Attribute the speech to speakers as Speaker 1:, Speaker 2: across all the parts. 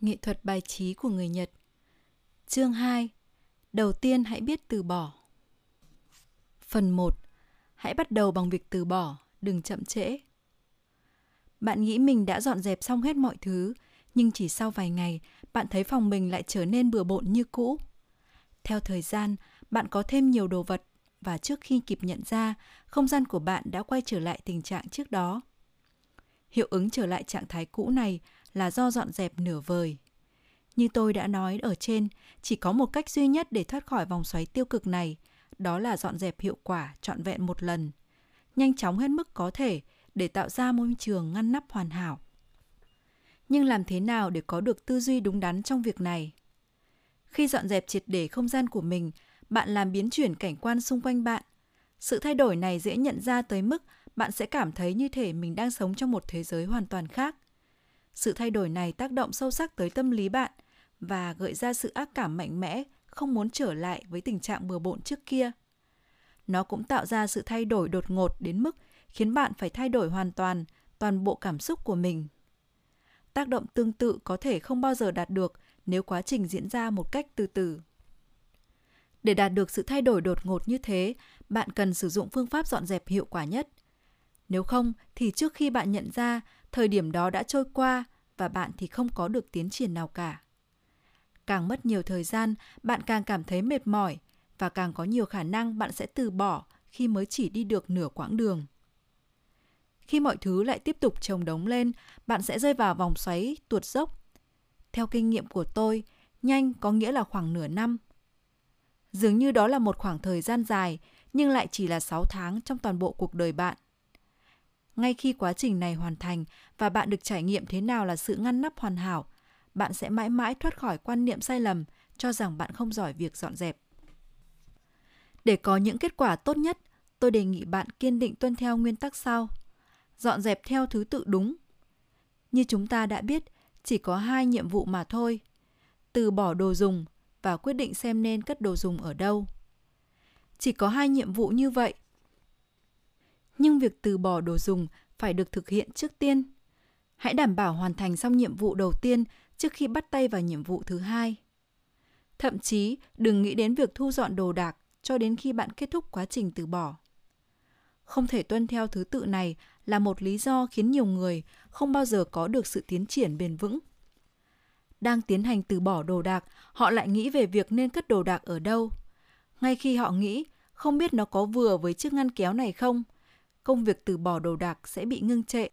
Speaker 1: Nghệ thuật bài trí của người Nhật Chương 2 Đầu tiên hãy biết từ bỏ Phần 1 Hãy bắt đầu bằng việc từ bỏ, đừng chậm trễ. Bạn nghĩ mình đã dọn dẹp xong hết mọi thứ, nhưng chỉ sau vài ngày, bạn thấy phòng mình lại trở nên bừa bộn như cũ. Theo thời gian, bạn có thêm nhiều đồ vật và trước khi kịp nhận ra, không gian của bạn đã quay trở lại tình trạng trước đó. Hiệu ứng trở lại trạng thái cũ này là do dọn dẹp nửa vời. Như tôi đã nói ở trên, chỉ có một cách duy nhất để thoát khỏi vòng xoáy tiêu cực này, đó là dọn dẹp hiệu quả trọn vẹn một lần, nhanh chóng hết mức có thể để tạo ra môi trường ngăn nắp hoàn hảo. Nhưng làm thế nào để có được tư duy đúng đắn trong việc này? Khi dọn dẹp triệt để không gian của mình, bạn làm biến chuyển cảnh quan xung quanh bạn. Sự thay đổi này dễ nhận ra tới mức bạn sẽ cảm thấy như thể mình đang sống trong một thế giới hoàn toàn khác. Sự thay đổi này tác động sâu sắc tới tâm lý bạn và gợi ra sự ác cảm mạnh mẽ, không muốn trở lại với tình trạng bừa bộn trước kia. Nó cũng tạo ra sự thay đổi đột ngột đến mức khiến bạn phải thay đổi hoàn toàn toàn bộ cảm xúc của mình. Tác động tương tự có thể không bao giờ đạt được nếu quá trình diễn ra một cách từ từ. Để đạt được sự thay đổi đột ngột như thế, bạn cần sử dụng phương pháp dọn dẹp hiệu quả nhất. Nếu không thì trước khi bạn nhận ra thời điểm đó đã trôi qua và bạn thì không có được tiến triển nào cả. Càng mất nhiều thời gian, bạn càng cảm thấy mệt mỏi và càng có nhiều khả năng bạn sẽ từ bỏ khi mới chỉ đi được nửa quãng đường. Khi mọi thứ lại tiếp tục chồng đống lên, bạn sẽ rơi vào vòng xoáy tuột dốc. Theo kinh nghiệm của tôi, nhanh có nghĩa là khoảng nửa năm. Dường như đó là một khoảng thời gian dài, nhưng lại chỉ là 6 tháng trong toàn bộ cuộc đời bạn. Ngay khi quá trình này hoàn thành và bạn được trải nghiệm thế nào là sự ngăn nắp hoàn hảo, bạn sẽ mãi mãi thoát khỏi quan niệm sai lầm cho rằng bạn không giỏi việc dọn dẹp. Để có những kết quả tốt nhất, tôi đề nghị bạn kiên định tuân theo nguyên tắc sau. Dọn dẹp theo thứ tự đúng. Như chúng ta đã biết, chỉ có hai nhiệm vụ mà thôi. Từ bỏ đồ dùng và quyết định xem nên cất đồ dùng ở đâu. Chỉ có hai nhiệm vụ như vậy. Nhưng việc từ bỏ đồ dùng phải được thực hiện trước tiên. Hãy đảm bảo hoàn thành xong nhiệm vụ đầu tiên trước khi bắt tay vào nhiệm vụ thứ hai. Thậm chí, đừng nghĩ đến việc thu dọn đồ đạc cho đến khi bạn kết thúc quá trình từ bỏ. Không thể tuân theo thứ tự này là một lý do khiến nhiều người không bao giờ có được sự tiến triển bền vững. Đang tiến hành từ bỏ đồ đạc, họ lại nghĩ về việc nên cất đồ đạc ở đâu. Ngay khi họ nghĩ không biết nó có vừa với chiếc ngăn kéo này không, công việc từ bỏ đồ đạc sẽ bị ngưng trệ.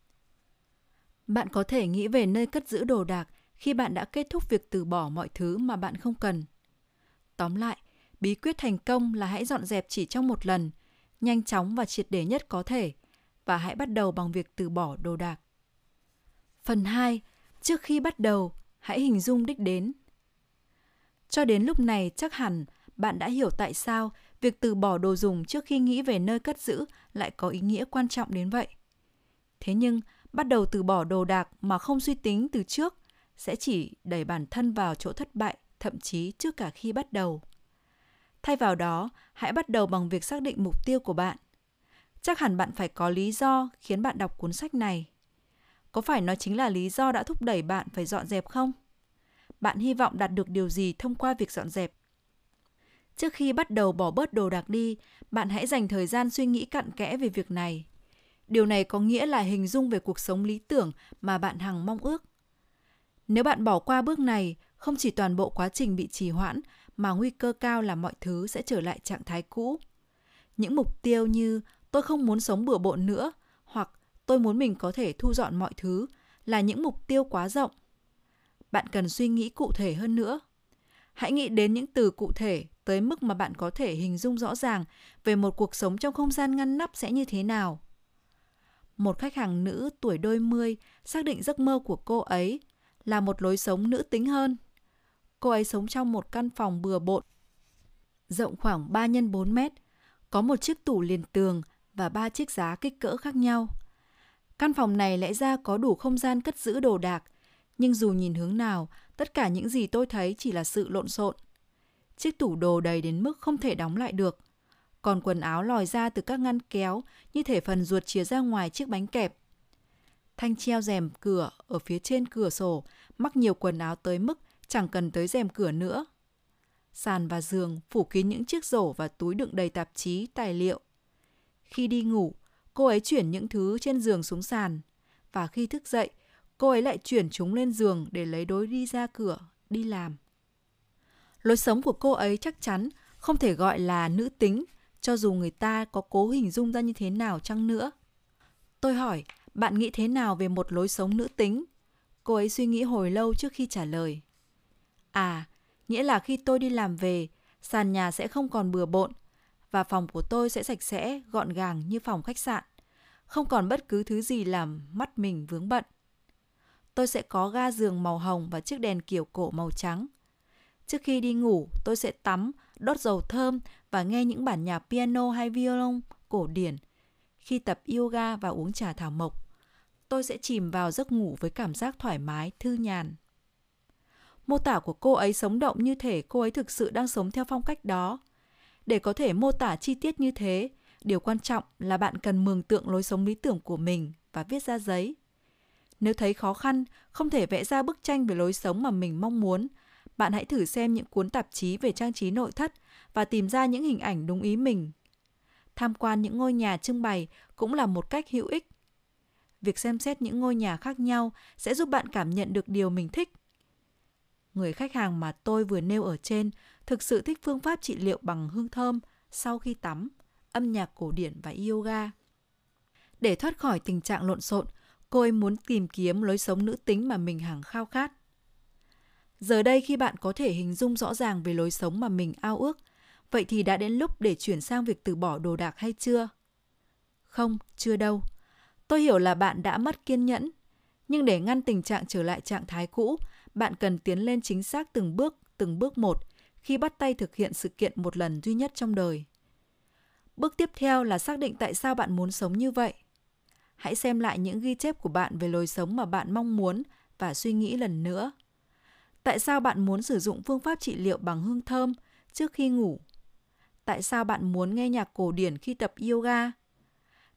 Speaker 1: Bạn có thể nghĩ về nơi cất giữ đồ đạc khi bạn đã kết thúc việc từ bỏ mọi thứ mà bạn không cần. Tóm lại, bí quyết thành công là hãy dọn dẹp chỉ trong một lần, nhanh chóng và triệt để nhất có thể và hãy bắt đầu bằng việc từ bỏ đồ đạc. Phần 2. Trước khi bắt đầu, hãy hình dung đích đến. Cho đến lúc này chắc hẳn bạn đã hiểu tại sao việc từ bỏ đồ dùng trước khi nghĩ về nơi cất giữ lại có ý nghĩa quan trọng đến vậy. Thế nhưng, bắt đầu từ bỏ đồ đạc mà không suy tính từ trước sẽ chỉ đẩy bản thân vào chỗ thất bại, thậm chí trước cả khi bắt đầu. Thay vào đó, hãy bắt đầu bằng việc xác định mục tiêu của bạn. Chắc hẳn bạn phải có lý do khiến bạn đọc cuốn sách này. Có phải nó chính là lý do đã thúc đẩy bạn phải dọn dẹp không? Bạn hy vọng đạt được điều gì thông qua việc dọn dẹp? Trước khi bắt đầu bỏ bớt đồ đạc đi, bạn hãy dành thời gian suy nghĩ cặn kẽ về việc này. Điều này có nghĩa là hình dung về cuộc sống lý tưởng mà bạn hằng mong ước. Nếu bạn bỏ qua bước này, không chỉ toàn bộ quá trình bị trì hoãn mà nguy cơ cao là mọi thứ sẽ trở lại trạng thái cũ. Những mục tiêu như tôi không muốn sống bừa bộn nữa hoặc tôi muốn mình có thể thu dọn mọi thứ là những mục tiêu quá rộng. Bạn cần suy nghĩ cụ thể hơn nữa. Hãy nghĩ đến những từ cụ thể tới mức mà bạn có thể hình dung rõ ràng về một cuộc sống trong không gian ngăn nắp sẽ như thế nào. Một khách hàng nữ tuổi đôi mươi xác định giấc mơ của cô ấy là một lối sống nữ tính hơn. Cô ấy sống trong một căn phòng bừa bộn, rộng khoảng 3 x 4 mét, có một chiếc tủ liền tường và ba chiếc giá kích cỡ khác nhau. Căn phòng này lẽ ra có đủ không gian cất giữ đồ đạc, nhưng dù nhìn hướng nào, tất cả những gì tôi thấy chỉ là sự lộn xộn. Chiếc tủ đồ đầy đến mức không thể đóng lại được. Còn quần áo lòi ra từ các ngăn kéo như thể phần ruột chìa ra ngoài chiếc bánh kẹp. Thanh treo rèm cửa ở phía trên cửa sổ mắc nhiều quần áo tới mức chẳng cần tới rèm cửa nữa. Sàn và giường phủ kín những chiếc rổ và túi đựng đầy tạp chí, tài liệu. Khi đi ngủ, cô ấy chuyển những thứ trên giường xuống sàn. Và khi thức dậy, cô ấy lại chuyển chúng lên giường để lấy đối đi ra cửa, đi làm. Lối sống của cô ấy chắc chắn không thể gọi là nữ tính, cho dù người ta có cố hình dung ra như thế nào chăng nữa. Tôi hỏi, bạn nghĩ thế nào về một lối sống nữ tính? Cô ấy suy nghĩ hồi lâu trước khi trả lời. À, nghĩa là khi tôi đi làm về, sàn nhà sẽ không còn bừa bộn và phòng của tôi sẽ sạch sẽ, gọn gàng như phòng khách sạn. Không còn bất cứ thứ gì làm mắt mình vướng bận. Tôi sẽ có ga giường màu hồng và chiếc đèn kiểu cổ màu trắng. Trước khi đi ngủ, tôi sẽ tắm, đốt dầu thơm và nghe những bản nhạc piano hay violon cổ điển. Khi tập yoga và uống trà thảo mộc, tôi sẽ chìm vào giấc ngủ với cảm giác thoải mái, thư nhàn. Mô tả của cô ấy sống động như thể cô ấy thực sự đang sống theo phong cách đó. Để có thể mô tả chi tiết như thế, điều quan trọng là bạn cần mường tượng lối sống lý tưởng của mình và viết ra giấy. Nếu thấy khó khăn, không thể vẽ ra bức tranh về lối sống mà mình mong muốn, bạn hãy thử xem những cuốn tạp chí về trang trí nội thất và tìm ra những hình ảnh đúng ý mình. Tham quan những ngôi nhà trưng bày cũng là một cách hữu ích. Việc xem xét những ngôi nhà khác nhau sẽ giúp bạn cảm nhận được điều mình thích. Người khách hàng mà tôi vừa nêu ở trên thực sự thích phương pháp trị liệu bằng hương thơm sau khi tắm, âm nhạc cổ điển và yoga. Để thoát khỏi tình trạng lộn xộn, cô ấy muốn tìm kiếm lối sống nữ tính mà mình hằng khao khát. Giờ đây khi bạn có thể hình dung rõ ràng về lối sống mà mình ao ước, vậy thì đã đến lúc để chuyển sang việc từ bỏ đồ đạc hay chưa? Không, chưa đâu. Tôi hiểu là bạn đã mất kiên nhẫn, nhưng để ngăn tình trạng trở lại trạng thái cũ, bạn cần tiến lên chính xác từng bước, từng bước một khi bắt tay thực hiện sự kiện một lần duy nhất trong đời. Bước tiếp theo là xác định tại sao bạn muốn sống như vậy. Hãy xem lại những ghi chép của bạn về lối sống mà bạn mong muốn và suy nghĩ lần nữa. Tại sao bạn muốn sử dụng phương pháp trị liệu bằng hương thơm trước khi ngủ? Tại sao bạn muốn nghe nhạc cổ điển khi tập yoga?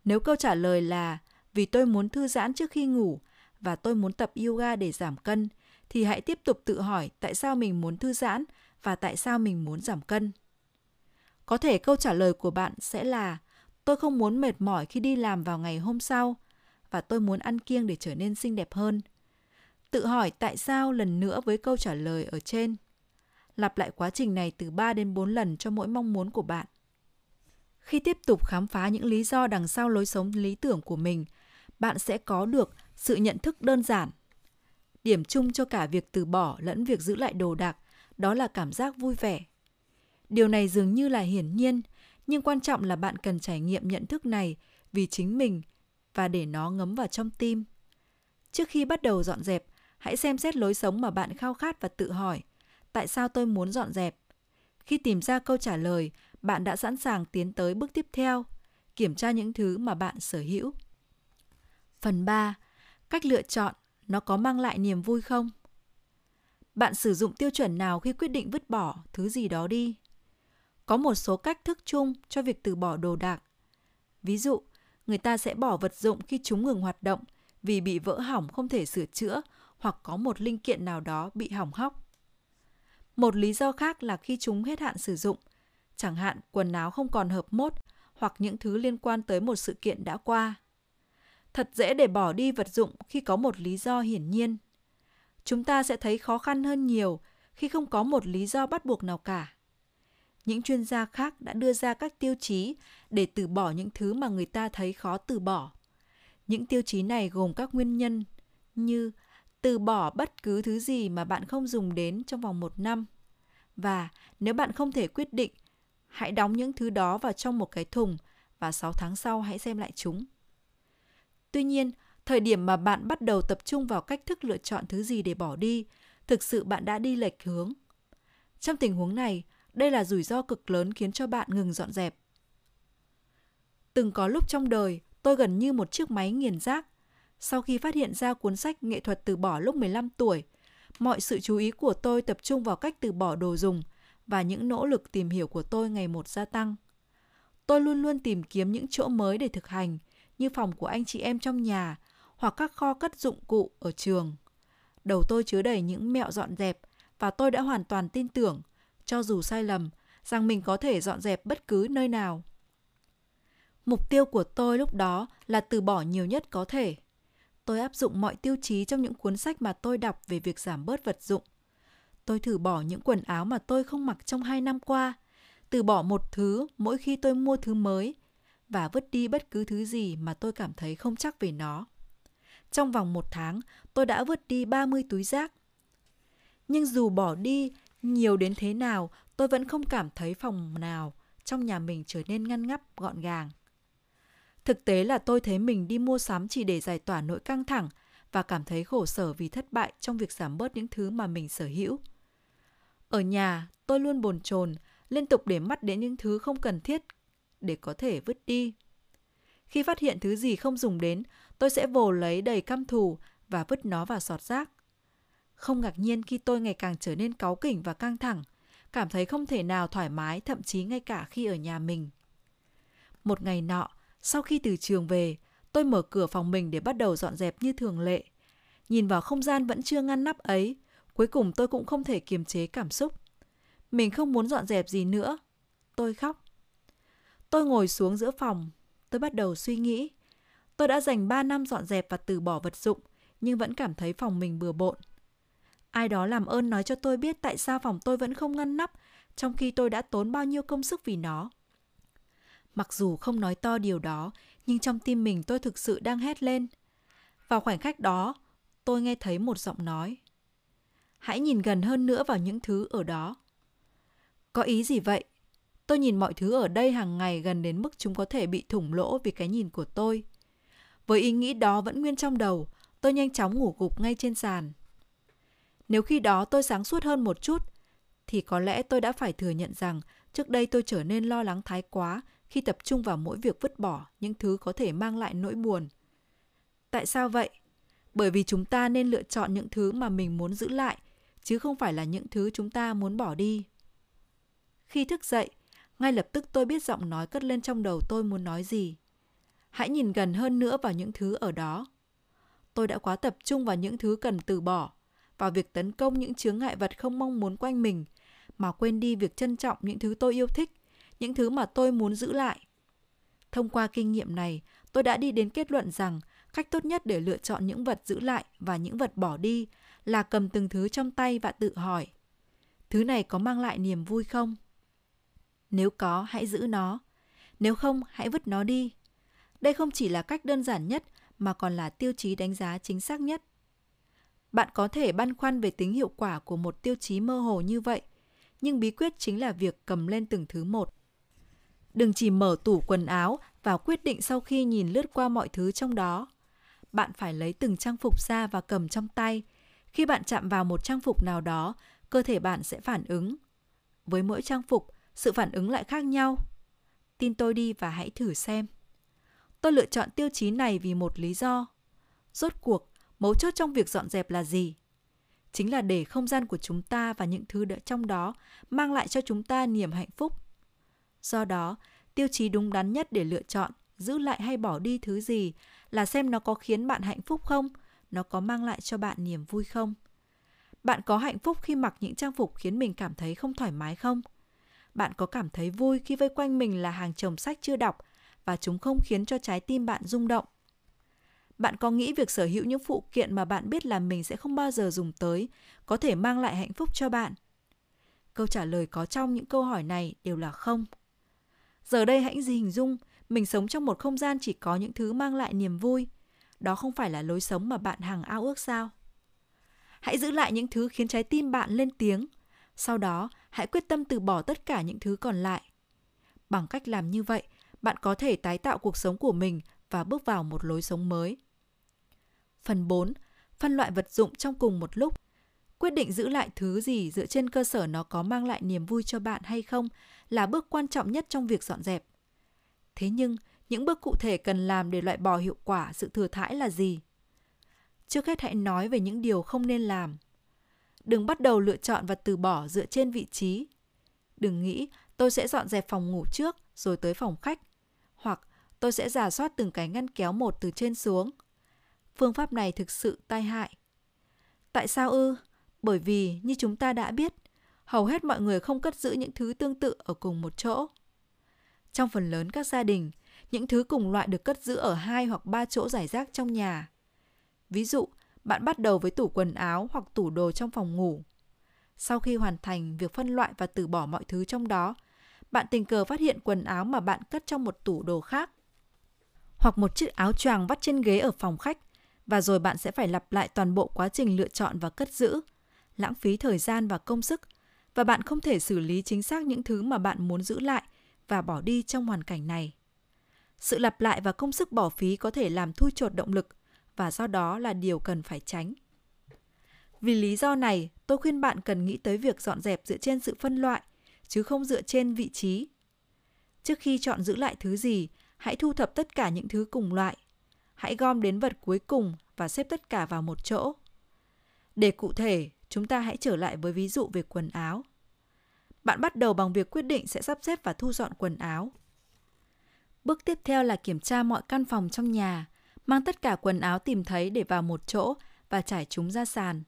Speaker 1: Nếu câu trả lời là vì tôi muốn thư giãn trước khi ngủ và tôi muốn tập yoga để giảm cân, thì hãy tiếp tục tự hỏi tại sao mình muốn thư giãn và tại sao mình muốn giảm cân. Có thể câu trả lời của bạn sẽ là tôi không muốn mệt mỏi khi đi làm vào ngày hôm sau và tôi muốn ăn kiêng để trở nên xinh đẹp hơn. Tự hỏi tại sao lần nữa với câu trả lời ở trên. Lặp lại quá trình này từ 3 đến 4 lần cho mỗi mong muốn của bạn. Khi tiếp tục khám phá những lý do đằng sau lối sống lý tưởng của mình, bạn sẽ có được sự nhận thức đơn giản. Điểm chung cho cả việc từ bỏ lẫn việc giữ lại đồ đạc đó là cảm giác vui vẻ. Điều này dường như là hiển nhiên, nhưng quan trọng là bạn cần trải nghiệm nhận thức này vì chính mình và để nó ngấm vào trong tim. Trước khi bắt đầu dọn dẹp, hãy xem xét lối sống mà bạn khao khát và tự hỏi, tại sao tôi muốn dọn dẹp? Khi tìm ra câu trả lời, bạn đã sẵn sàng tiến tới bước tiếp theo, kiểm tra những thứ mà bạn sở hữu. Phần 3. Cách lựa chọn, nó có mang lại niềm vui không? Bạn sử dụng tiêu chuẩn nào khi quyết định vứt bỏ thứ gì đó đi? Có một số cách thức chung cho việc từ bỏ đồ đạc. Ví dụ, người ta sẽ bỏ vật dụng khi chúng ngừng hoạt động vì bị vỡ hỏng không thể sửa chữa hoặc có một linh kiện nào đó bị hỏng hóc. Một lý do khác là khi chúng hết hạn sử dụng, chẳng hạn quần áo không còn hợp mốt hoặc những thứ liên quan tới một sự kiện đã qua. Thật dễ để bỏ đi vật dụng khi có một lý do hiển nhiên. Chúng ta sẽ thấy khó khăn hơn nhiều khi không có một lý do bắt buộc nào cả. Những chuyên gia khác đã đưa ra các tiêu chí để từ bỏ những thứ mà người ta thấy khó từ bỏ. Những tiêu chí này gồm các nguyên nhân như từ bỏ bất cứ thứ gì mà bạn không dùng đến trong vòng một năm. Và nếu bạn không thể quyết định, hãy đóng những thứ đó vào trong một cái thùng và 6 tháng sau hãy xem lại chúng. Tuy nhiên, thời điểm mà bạn bắt đầu tập trung vào cách thức lựa chọn thứ gì để bỏ đi, thực sự bạn đã đi lệch hướng. Trong tình huống này, đây là rủi ro cực lớn khiến cho bạn ngừng dọn dẹp. Từng có lúc trong đời, tôi gần như một chiếc máy nghiền rác. Sau khi phát hiện ra cuốn sách Nghệ thuật từ bỏ lúc 15 tuổi, mọi sự chú ý của tôi tập trung vào cách từ bỏ đồ dùng và những nỗ lực tìm hiểu của tôi ngày một gia tăng. Tôi luôn luôn tìm kiếm những chỗ mới để thực hành, như phòng của anh chị em trong nhà hoặc các kho cất dụng cụ ở trường. Đầu tôi chứa đầy những mẹo dọn dẹp và tôi đã hoàn toàn tin tưởng, cho dù sai lầm, rằng mình có thể dọn dẹp bất cứ nơi nào. Mục tiêu của tôi lúc đó là từ bỏ nhiều nhất có thể. Tôi áp dụng mọi tiêu chí trong những cuốn sách mà tôi đọc về việc giảm bớt vật dụng. Tôi thử bỏ những quần áo mà tôi không mặc trong hai năm qua, từ bỏ một thứ mỗi khi tôi mua thứ mới và vứt đi bất cứ thứ gì mà tôi cảm thấy không chắc về nó. Trong vòng một tháng, tôi đã vứt đi 30 túi rác. Nhưng dù bỏ đi nhiều đến thế nào, tôi vẫn không cảm thấy phòng nào trong nhà mình trở nên ngăn ngắp, gọn gàng. Thực tế là tôi thấy mình đi mua sắm chỉ để giải tỏa nỗi căng thẳng và cảm thấy khổ sở vì thất bại trong việc giảm bớt những thứ mà mình sở hữu. Ở nhà, tôi luôn bồn chồn, liên tục để mắt đến những thứ không cần thiết để có thể vứt đi. Khi phát hiện thứ gì không dùng đến, tôi sẽ vồ lấy đầy căm thù và vứt nó vào sọt rác. Không ngạc nhiên khi tôi ngày càng trở nên cáu kỉnh và căng thẳng, cảm thấy không thể nào thoải mái thậm chí ngay cả khi ở nhà mình. Một ngày nọ, sau khi từ trường về, tôi mở cửa phòng mình để bắt đầu dọn dẹp như thường lệ. Nhìn vào không gian vẫn chưa ngăn nắp ấy, cuối cùng tôi cũng không thể kiềm chế cảm xúc. Mình không muốn dọn dẹp gì nữa. Tôi khóc. Tôi ngồi xuống giữa phòng, tôi bắt đầu suy nghĩ. Tôi đã dành 3 năm dọn dẹp và từ bỏ vật dụng, nhưng vẫn cảm thấy phòng mình bừa bộn. Ai đó làm ơn nói cho tôi biết tại sao phòng tôi vẫn không ngăn nắp, trong khi tôi đã tốn bao nhiêu công sức vì nó. Mặc dù không nói to điều đó, nhưng trong tim mình tôi thực sự đang hét lên. Vào khoảnh khắc đó, tôi nghe thấy một giọng nói. Hãy nhìn gần hơn nữa vào những thứ ở đó. Có ý gì vậy? Tôi nhìn mọi thứ ở đây hàng ngày gần đến mức chúng có thể bị thủng lỗ vì cái nhìn của tôi. Với ý nghĩ đó vẫn nguyên trong đầu, tôi nhanh chóng ngủ gục ngay trên sàn. Nếu khi đó tôi sáng suốt hơn một chút, thì có lẽ tôi đã phải thừa nhận rằng trước đây tôi trở nên lo lắng thái quá khi tập trung vào mỗi việc vứt bỏ những thứ có thể mang lại nỗi buồn. Tại sao vậy? Bởi vì chúng ta nên lựa chọn những thứ mà mình muốn giữ lại, chứ không phải là những thứ chúng ta muốn bỏ đi. Khi thức dậy, ngay lập tức tôi biết giọng nói cất lên trong đầu tôi muốn nói gì. Hãy nhìn gần hơn nữa vào những thứ ở đó. Tôi đã quá tập trung vào những thứ cần từ bỏ, vào việc tấn công những chướng ngại vật không mong muốn quanh mình, mà quên đi việc trân trọng những thứ tôi yêu thích, những thứ mà tôi muốn giữ lại. Thông qua kinh nghiệm này, tôi đã đi đến kết luận rằng cách tốt nhất để lựa chọn những vật giữ lại và những vật bỏ đi là cầm từng thứ trong tay và tự hỏi thứ này có mang lại niềm vui không? Nếu có hãy giữ nó. Nếu không hãy vứt nó đi. Đây không chỉ là cách đơn giản nhất mà còn là tiêu chí đánh giá chính xác nhất. Bạn có thể băn khoăn về tính hiệu quả của một tiêu chí mơ hồ như vậy nhưng bí quyết chính là việc cầm lên từng thứ một đừng chỉ mở tủ quần áo và quyết định sau khi nhìn lướt qua mọi thứ trong đó. Bạn phải lấy từng trang phục ra và cầm trong tay. Khi bạn chạm vào một trang phục nào đó, cơ thể bạn sẽ phản ứng. Với mỗi trang phục, sự phản ứng lại khác nhau. Tin tôi đi và hãy thử xem. Tôi lựa chọn tiêu chí này vì một lý do. Rốt cuộc, mấu chốt trong việc dọn dẹp là gì? Chính là để không gian của chúng ta và những thứ đã trong đó mang lại cho chúng ta niềm hạnh phúc do đó, tiêu chí đúng đắn nhất để lựa chọn, giữ lại hay bỏ đi thứ gì là xem nó có khiến bạn hạnh phúc không, nó có mang lại cho bạn niềm vui không. Bạn có hạnh phúc khi mặc những trang phục khiến mình cảm thấy không thoải mái không? Bạn có cảm thấy vui khi vây quanh mình là hàng chồng sách chưa đọc và chúng không khiến cho trái tim bạn rung động? Bạn có nghĩ việc sở hữu những phụ kiện mà bạn biết là mình sẽ không bao giờ dùng tới có thể mang lại hạnh phúc cho bạn? Câu trả lời có trong những câu hỏi này đều là không giờ đây hãy hình dung, mình sống trong một không gian chỉ có những thứ mang lại niềm vui. Đó không phải là lối sống mà bạn hằng ao ước sao? Hãy giữ lại những thứ khiến trái tim bạn lên tiếng. Sau đó, hãy quyết tâm từ bỏ tất cả những thứ còn lại. Bằng cách làm như vậy, bạn có thể tái tạo cuộc sống của mình và bước vào một lối sống mới. Phần 4 phân loại vật dụng trong cùng một lúc. Quyết định giữ lại thứ gì dựa trên cơ sở nó có mang lại niềm vui cho bạn hay không là bước quan trọng nhất trong việc dọn dẹp. Thế nhưng những bước cụ thể cần làm để loại bỏ hiệu quả sự thừa thãi là gì? Trước hết hãy nói về những điều không nên làm. Đừng bắt đầu lựa chọn và từ bỏ dựa trên vị trí. Đừng nghĩ tôi sẽ dọn dẹp phòng ngủ trước rồi tới phòng khách hoặc tôi sẽ giả soát từng cái ngăn kéo một từ trên xuống. Phương pháp này thực sự tai hại. Tại sao ư? Bởi vì, như chúng ta đã biết, hầu hết mọi người không cất giữ những thứ tương tự ở cùng một chỗ. Trong phần lớn các gia đình, những thứ cùng loại được cất giữ ở hai hoặc ba chỗ giải rác trong nhà. Ví dụ, bạn bắt đầu với tủ quần áo hoặc tủ đồ trong phòng ngủ. Sau khi hoàn thành việc phân loại và từ bỏ mọi thứ trong đó, bạn tình cờ phát hiện quần áo mà bạn cất trong một tủ đồ khác. Hoặc một chiếc áo choàng vắt trên ghế ở phòng khách và rồi bạn sẽ phải lặp lại toàn bộ quá trình lựa chọn và cất giữ, lãng phí thời gian và công sức và bạn không thể xử lý chính xác những thứ mà bạn muốn giữ lại và bỏ đi trong hoàn cảnh này. Sự lặp lại và công sức bỏ phí có thể làm thui chột động lực và do đó là điều cần phải tránh. Vì lý do này, tôi khuyên bạn cần nghĩ tới việc dọn dẹp dựa trên sự phân loại, chứ không dựa trên vị trí. Trước khi chọn giữ lại thứ gì, hãy thu thập tất cả những thứ cùng loại. Hãy gom đến vật cuối cùng và xếp tất cả vào một chỗ. Để cụ thể, chúng ta hãy trở lại với ví dụ về quần áo. Bạn bắt đầu bằng việc quyết định sẽ sắp xếp và thu dọn quần áo. Bước tiếp theo là kiểm tra mọi căn phòng trong nhà, mang tất cả quần áo tìm thấy để vào một chỗ và trải chúng ra sàn.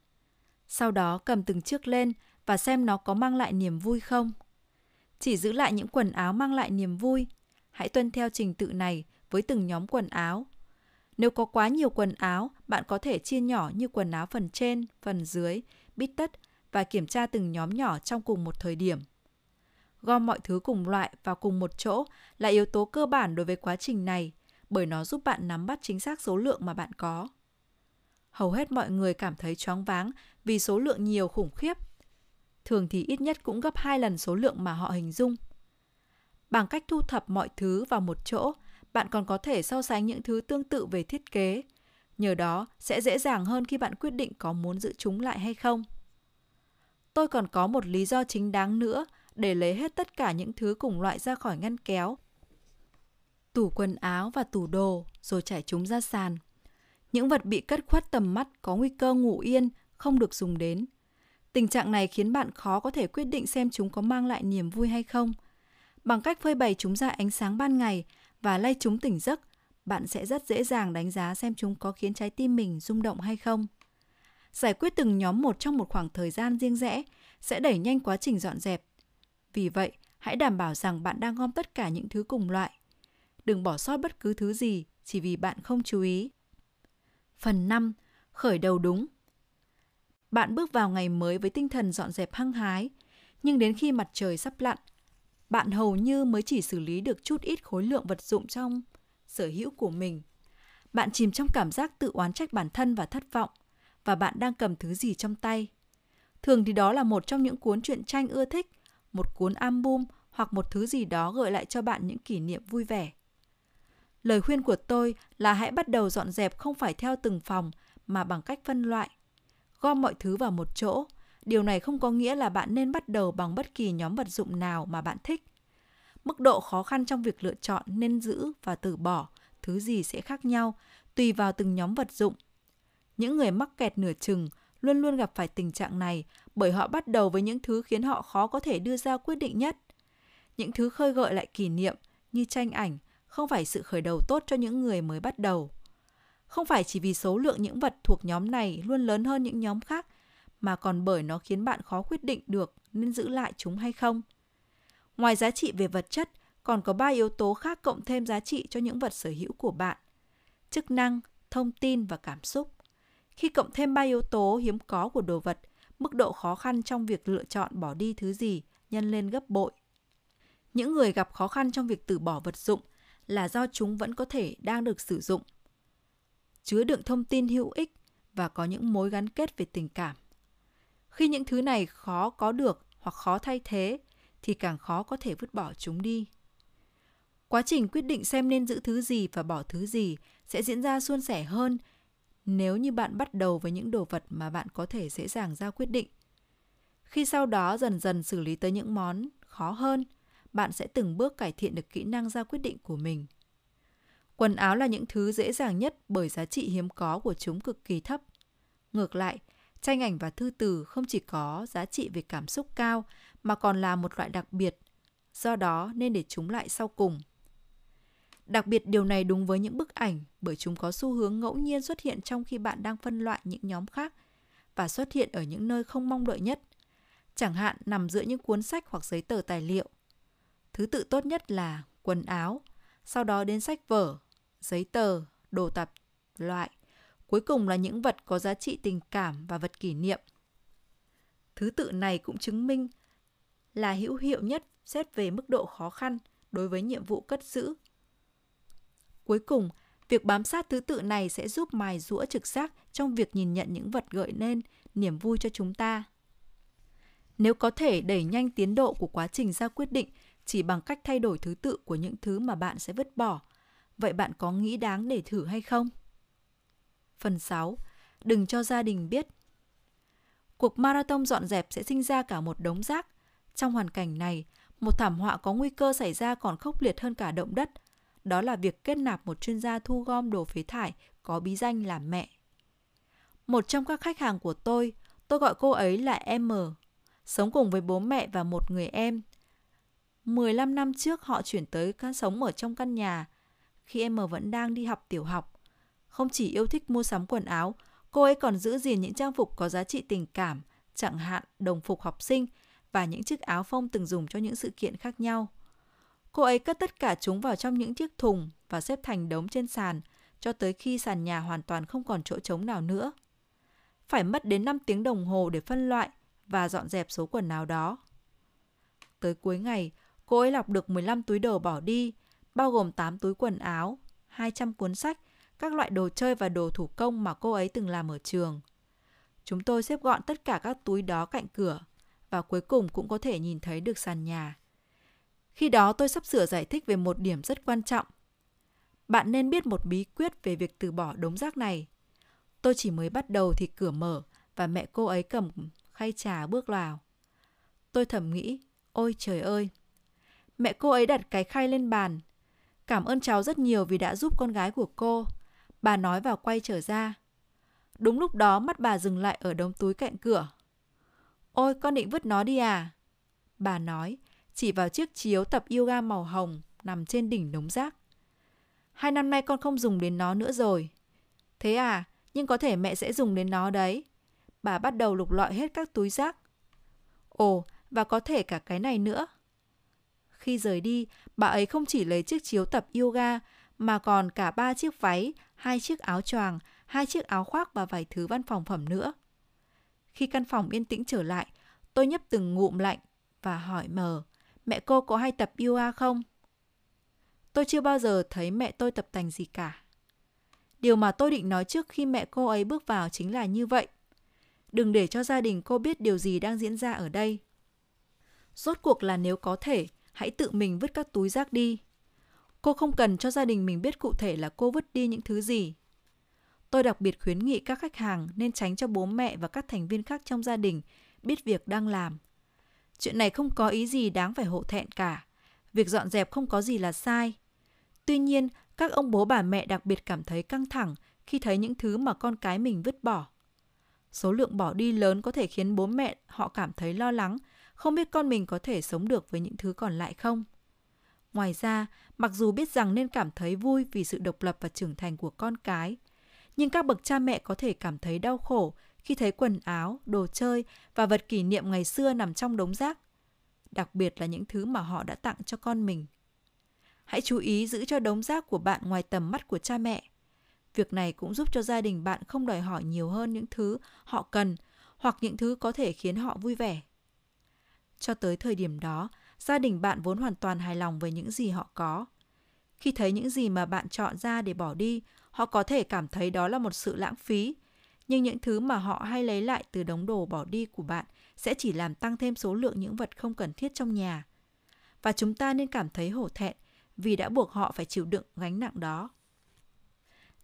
Speaker 1: Sau đó cầm từng chiếc lên và xem nó có mang lại niềm vui không. Chỉ giữ lại những quần áo mang lại niềm vui. Hãy tuân theo trình tự này với từng nhóm quần áo. Nếu có quá nhiều quần áo, bạn có thể chia nhỏ như quần áo phần trên, phần dưới, bít tất và kiểm tra từng nhóm nhỏ trong cùng một thời điểm. Gom mọi thứ cùng loại vào cùng một chỗ là yếu tố cơ bản đối với quá trình này, bởi nó giúp bạn nắm bắt chính xác số lượng mà bạn có. Hầu hết mọi người cảm thấy choáng váng vì số lượng nhiều khủng khiếp. Thường thì ít nhất cũng gấp hai lần số lượng mà họ hình dung. Bằng cách thu thập mọi thứ vào một chỗ, bạn còn có thể so sánh những thứ tương tự về thiết kế. Nhờ đó sẽ dễ dàng hơn khi bạn quyết định có muốn giữ chúng lại hay không. Tôi còn có một lý do chính đáng nữa để lấy hết tất cả những thứ cùng loại ra khỏi ngăn kéo. Tủ quần áo và tủ đồ rồi trải chúng ra sàn. Những vật bị cất khuất tầm mắt có nguy cơ ngủ yên, không được dùng đến. Tình trạng này khiến bạn khó có thể quyết định xem chúng có mang lại niềm vui hay không. Bằng cách phơi bày chúng ra ánh sáng ban ngày và lay chúng tỉnh giấc, bạn sẽ rất dễ dàng đánh giá xem chúng có khiến trái tim mình rung động hay không. Giải quyết từng nhóm một trong một khoảng thời gian riêng rẽ sẽ đẩy nhanh quá trình dọn dẹp. Vì vậy, hãy đảm bảo rằng bạn đang gom tất cả những thứ cùng loại. Đừng bỏ sót bất cứ thứ gì chỉ vì bạn không chú ý. Phần 5. Khởi đầu đúng Bạn bước vào ngày mới với tinh thần dọn dẹp hăng hái, nhưng đến khi mặt trời sắp lặn, bạn hầu như mới chỉ xử lý được chút ít khối lượng vật dụng trong sở hữu của mình. Bạn chìm trong cảm giác tự oán trách bản thân và thất vọng, và bạn đang cầm thứ gì trong tay. Thường thì đó là một trong những cuốn truyện tranh ưa thích, một cuốn album hoặc một thứ gì đó gợi lại cho bạn những kỷ niệm vui vẻ. Lời khuyên của tôi là hãy bắt đầu dọn dẹp không phải theo từng phòng mà bằng cách phân loại. Gom mọi thứ vào một chỗ. Điều này không có nghĩa là bạn nên bắt đầu bằng bất kỳ nhóm vật dụng nào mà bạn thích. Mức độ khó khăn trong việc lựa chọn nên giữ và từ bỏ thứ gì sẽ khác nhau tùy vào từng nhóm vật dụng. Những người mắc kẹt nửa chừng luôn luôn gặp phải tình trạng này bởi họ bắt đầu với những thứ khiến họ khó có thể đưa ra quyết định nhất. Những thứ khơi gợi lại kỷ niệm như tranh ảnh, không phải sự khởi đầu tốt cho những người mới bắt đầu. Không phải chỉ vì số lượng những vật thuộc nhóm này luôn lớn hơn những nhóm khác, mà còn bởi nó khiến bạn khó quyết định được nên giữ lại chúng hay không. Ngoài giá trị về vật chất, còn có ba yếu tố khác cộng thêm giá trị cho những vật sở hữu của bạn. Chức năng, thông tin và cảm xúc. Khi cộng thêm ba yếu tố hiếm có của đồ vật, mức độ khó khăn trong việc lựa chọn bỏ đi thứ gì nhân lên gấp bội. Những người gặp khó khăn trong việc từ bỏ vật dụng là do chúng vẫn có thể đang được sử dụng, chứa đựng thông tin hữu ích và có những mối gắn kết về tình cảm. Khi những thứ này khó có được hoặc khó thay thế thì càng khó có thể vứt bỏ chúng đi. Quá trình quyết định xem nên giữ thứ gì và bỏ thứ gì sẽ diễn ra suôn sẻ hơn nếu như bạn bắt đầu với những đồ vật mà bạn có thể dễ dàng ra quyết định. Khi sau đó dần dần xử lý tới những món khó hơn, bạn sẽ từng bước cải thiện được kỹ năng ra quyết định của mình. Quần áo là những thứ dễ dàng nhất bởi giá trị hiếm có của chúng cực kỳ thấp. Ngược lại, tranh ảnh và thư từ không chỉ có giá trị về cảm xúc cao mà còn là một loại đặc biệt, do đó nên để chúng lại sau cùng. Đặc biệt điều này đúng với những bức ảnh bởi chúng có xu hướng ngẫu nhiên xuất hiện trong khi bạn đang phân loại những nhóm khác và xuất hiện ở những nơi không mong đợi nhất, chẳng hạn nằm giữa những cuốn sách hoặc giấy tờ tài liệu. Thứ tự tốt nhất là quần áo, sau đó đến sách vở, giấy tờ, đồ tập loại. Cuối cùng là những vật có giá trị tình cảm và vật kỷ niệm. Thứ tự này cũng chứng minh là hữu hiệu nhất xét về mức độ khó khăn đối với nhiệm vụ cất giữ. Cuối cùng, việc bám sát thứ tự này sẽ giúp mài rũa trực giác trong việc nhìn nhận những vật gợi nên niềm vui cho chúng ta. Nếu có thể đẩy nhanh tiến độ của quá trình ra quyết định chỉ bằng cách thay đổi thứ tự của những thứ mà bạn sẽ vứt bỏ, vậy bạn có nghĩ đáng để thử hay không? Phần 6. Đừng cho gia đình biết. Cuộc marathon dọn dẹp sẽ sinh ra cả một đống rác. Trong hoàn cảnh này, một thảm họa có nguy cơ xảy ra còn khốc liệt hơn cả động đất. Đó là việc kết nạp một chuyên gia thu gom đồ phế thải có bí danh là mẹ. Một trong các khách hàng của tôi, tôi gọi cô ấy là M, sống cùng với bố mẹ và một người em. 15 năm trước họ chuyển tới sống ở trong căn nhà khi M vẫn đang đi học tiểu học. Không chỉ yêu thích mua sắm quần áo, cô ấy còn giữ gìn những trang phục có giá trị tình cảm, chẳng hạn đồng phục học sinh và những chiếc áo phông từng dùng cho những sự kiện khác nhau. Cô ấy cất tất cả chúng vào trong những chiếc thùng và xếp thành đống trên sàn cho tới khi sàn nhà hoàn toàn không còn chỗ trống nào nữa. Phải mất đến 5 tiếng đồng hồ để phân loại và dọn dẹp số quần áo đó. Tới cuối ngày, cô ấy lọc được 15 túi đồ bỏ đi, bao gồm 8 túi quần áo, 200 cuốn sách, các loại đồ chơi và đồ thủ công mà cô ấy từng làm ở trường. Chúng tôi xếp gọn tất cả các túi đó cạnh cửa và cuối cùng cũng có thể nhìn thấy được sàn nhà. Khi đó tôi sắp sửa giải thích về một điểm rất quan trọng. Bạn nên biết một bí quyết về việc từ bỏ đống rác này. Tôi chỉ mới bắt đầu thì cửa mở và mẹ cô ấy cầm khay trà bước vào. Tôi thầm nghĩ, ôi trời ơi. Mẹ cô ấy đặt cái khay lên bàn. Cảm ơn cháu rất nhiều vì đã giúp con gái của cô. Bà nói và quay trở ra. Đúng lúc đó mắt bà dừng lại ở đống túi cạnh cửa. Ôi con định vứt nó đi à? Bà nói, chỉ vào chiếc chiếu tập yoga màu hồng nằm trên đỉnh đống rác. Hai năm nay con không dùng đến nó nữa rồi. Thế à, nhưng có thể mẹ sẽ dùng đến nó đấy. Bà bắt đầu lục lọi hết các túi rác. Ồ, và có thể cả cái này nữa. Khi rời đi, bà ấy không chỉ lấy chiếc chiếu tập yoga mà còn cả ba chiếc váy, hai chiếc áo choàng, hai chiếc áo khoác và vài thứ văn phòng phẩm nữa. Khi căn phòng yên tĩnh trở lại, tôi nhấp từng ngụm lạnh và hỏi mờ, mẹ cô có hay tập yoga không? Tôi chưa bao giờ thấy mẹ tôi tập tành gì cả. Điều mà tôi định nói trước khi mẹ cô ấy bước vào chính là như vậy. Đừng để cho gia đình cô biết điều gì đang diễn ra ở đây. Rốt cuộc là nếu có thể, hãy tự mình vứt các túi rác đi. Cô không cần cho gia đình mình biết cụ thể là cô vứt đi những thứ gì. Tôi đặc biệt khuyến nghị các khách hàng nên tránh cho bố mẹ và các thành viên khác trong gia đình biết việc đang làm. Chuyện này không có ý gì đáng phải hổ thẹn cả. Việc dọn dẹp không có gì là sai. Tuy nhiên, các ông bố bà mẹ đặc biệt cảm thấy căng thẳng khi thấy những thứ mà con cái mình vứt bỏ. Số lượng bỏ đi lớn có thể khiến bố mẹ họ cảm thấy lo lắng, không biết con mình có thể sống được với những thứ còn lại không. Ngoài ra, mặc dù biết rằng nên cảm thấy vui vì sự độc lập và trưởng thành của con cái, nhưng các bậc cha mẹ có thể cảm thấy đau khổ khi thấy quần áo, đồ chơi và vật kỷ niệm ngày xưa nằm trong đống rác, đặc biệt là những thứ mà họ đã tặng cho con mình. Hãy chú ý giữ cho đống rác của bạn ngoài tầm mắt của cha mẹ. Việc này cũng giúp cho gia đình bạn không đòi hỏi nhiều hơn những thứ họ cần hoặc những thứ có thể khiến họ vui vẻ. Cho tới thời điểm đó, gia đình bạn vốn hoàn toàn hài lòng với những gì họ có. Khi thấy những gì mà bạn chọn ra để bỏ đi, họ có thể cảm thấy đó là một sự lãng phí, nhưng những thứ mà họ hay lấy lại từ đống đồ bỏ đi của bạn sẽ chỉ làm tăng thêm số lượng những vật không cần thiết trong nhà. Và chúng ta nên cảm thấy hổ thẹn vì đã buộc họ phải chịu đựng gánh nặng đó.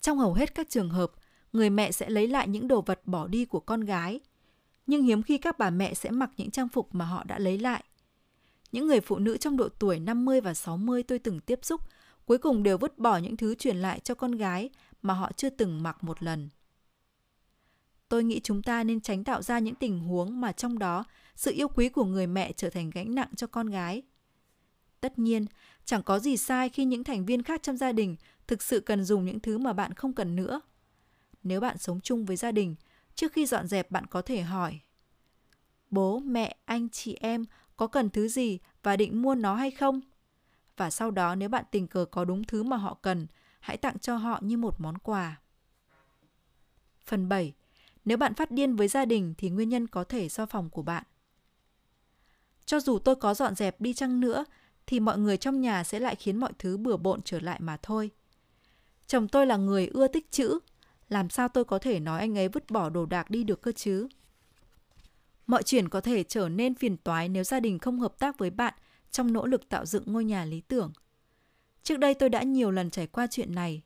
Speaker 1: Trong hầu hết các trường hợp, người mẹ sẽ lấy lại những đồ vật bỏ đi của con gái, nhưng hiếm khi các bà mẹ sẽ mặc những trang phục mà họ đã lấy lại. Những người phụ nữ trong độ tuổi 50 và 60 tôi từng tiếp xúc cuối cùng đều vứt bỏ những thứ truyền lại cho con gái mà họ chưa từng mặc một lần. Tôi nghĩ chúng ta nên tránh tạo ra những tình huống mà trong đó sự yêu quý của người mẹ trở thành gánh nặng cho con gái. Tất nhiên, chẳng có gì sai khi những thành viên khác trong gia đình thực sự cần dùng những thứ mà bạn không cần nữa. Nếu bạn sống chung với gia đình, Trước khi dọn dẹp bạn có thể hỏi Bố, mẹ, anh, chị em có cần thứ gì và định mua nó hay không? Và sau đó nếu bạn tình cờ có đúng thứ mà họ cần, hãy tặng cho họ như một món quà. Phần 7. Nếu bạn phát điên với gia đình thì nguyên nhân có thể do phòng của bạn. Cho dù tôi có dọn dẹp đi chăng nữa thì mọi người trong nhà sẽ lại khiến mọi thứ bừa bộn trở lại mà thôi. Chồng tôi là người ưa tích chữ, làm sao tôi có thể nói anh ấy vứt bỏ đồ đạc đi được cơ chứ? Mọi chuyện có thể trở nên phiền toái nếu gia đình không hợp tác với bạn trong nỗ lực tạo dựng ngôi nhà lý tưởng. Trước đây tôi đã nhiều lần trải qua chuyện này.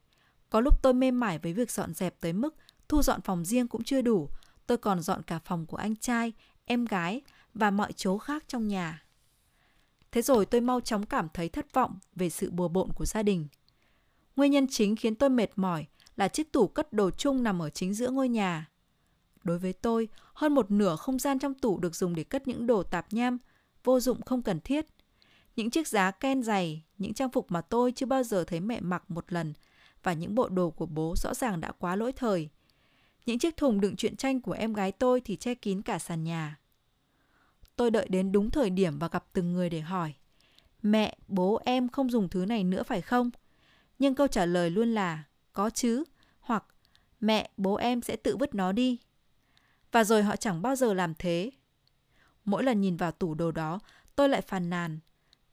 Speaker 1: Có lúc tôi mê mải với việc dọn dẹp tới mức thu dọn phòng riêng cũng chưa đủ, tôi còn dọn cả phòng của anh trai, em gái và mọi chỗ khác trong nhà. Thế rồi tôi mau chóng cảm thấy thất vọng về sự bừa bộn của gia đình. Nguyên nhân chính khiến tôi mệt mỏi là chiếc tủ cất đồ chung nằm ở chính giữa ngôi nhà. Đối với tôi, hơn một nửa không gian trong tủ được dùng để cất những đồ tạp nham, vô dụng không cần thiết. Những chiếc giá ken dày, những trang phục mà tôi chưa bao giờ thấy mẹ mặc một lần và những bộ đồ của bố rõ ràng đã quá lỗi thời. Những chiếc thùng đựng truyện tranh của em gái tôi thì che kín cả sàn nhà. Tôi đợi đến đúng thời điểm và gặp từng người để hỏi. Mẹ, bố em không dùng thứ này nữa phải không? Nhưng câu trả lời luôn là có chứ, hoặc mẹ, bố em sẽ tự vứt nó đi. Và rồi họ chẳng bao giờ làm thế. Mỗi lần nhìn vào tủ đồ đó, tôi lại phàn nàn.